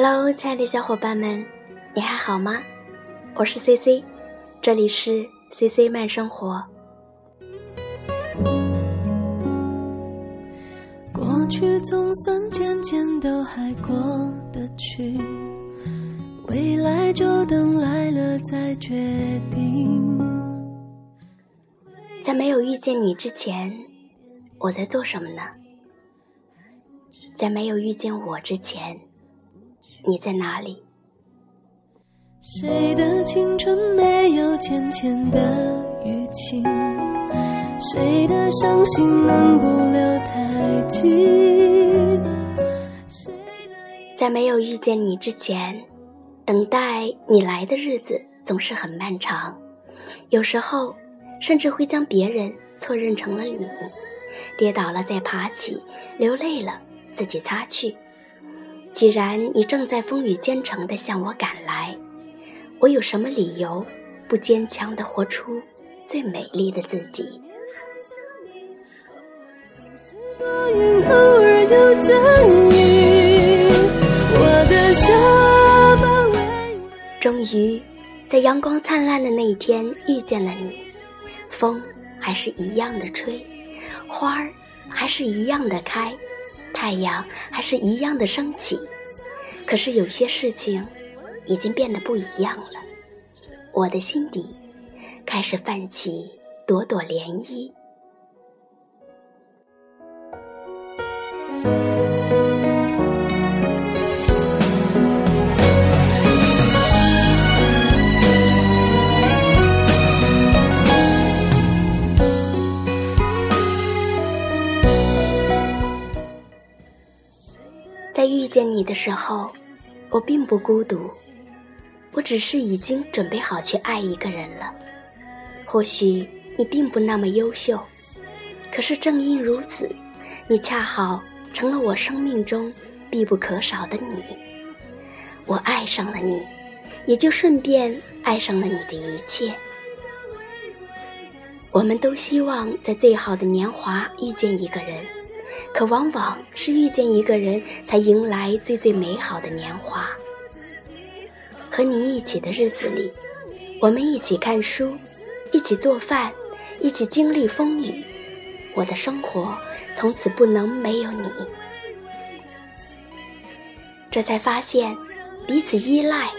Hello，亲爱的小伙伴们，你还好吗？我是 C C，这里是 C C 慢生活。过去总算渐渐都还过得去，未来就等来了再决定。在没有遇见你之前，我在做什么呢？在没有遇见我之前，你在哪里？谁的青春没有浅浅的淤青？谁的伤心能不留太久？在没有遇见你之前，等待你来的日子总是很漫长，有时候。甚至会将别人错认成了你，跌倒了再爬起，流泪了自己擦去。既然你正在风雨兼程地向我赶来，我有什么理由不坚强地活出最美丽的自己？终于，在阳光灿烂的那一天遇见了你。风还是一样的吹，花儿还是一样的开，太阳还是一样的升起。可是有些事情已经变得不一样了，我的心底开始泛起朵朵涟漪。遇见你的时候，我并不孤独，我只是已经准备好去爱一个人了。或许你并不那么优秀，可是正因如此，你恰好成了我生命中必不可少的你。我爱上了你，也就顺便爱上了你的一切。我们都希望在最好的年华遇见一个人。可往往是遇见一个人才迎来最最美好的年华。和你一起的日子里，我们一起看书，一起做饭，一起经历风雨。我的生活从此不能没有你。这才发现，彼此依赖，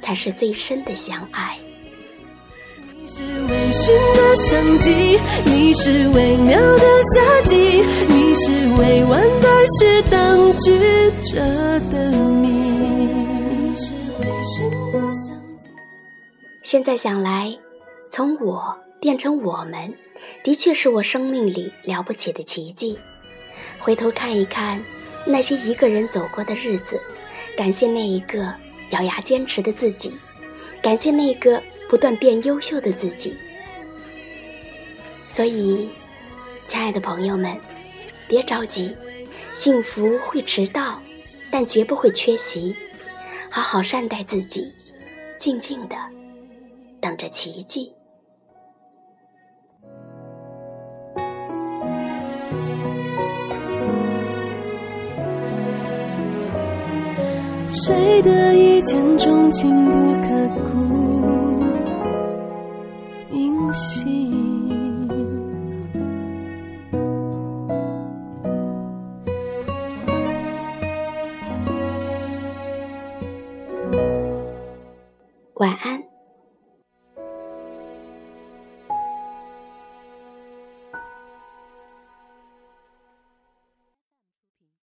才是最深的相爱。是微醺的相机，你是微妙的夏季，你是未完待续当局者的谜。现在想来，从我变成我们，的确是我生命里了不起的奇迹。回头看一看那些一个人走过的日子，感谢那一个咬牙坚持的自己。感谢那个不断变优秀的自己。所以，亲爱的朋友们，别着急，幸福会迟到，但绝不会缺席。好好善待自己，静静的等着奇迹。谁的一见钟情不刻骨铭心？晚安。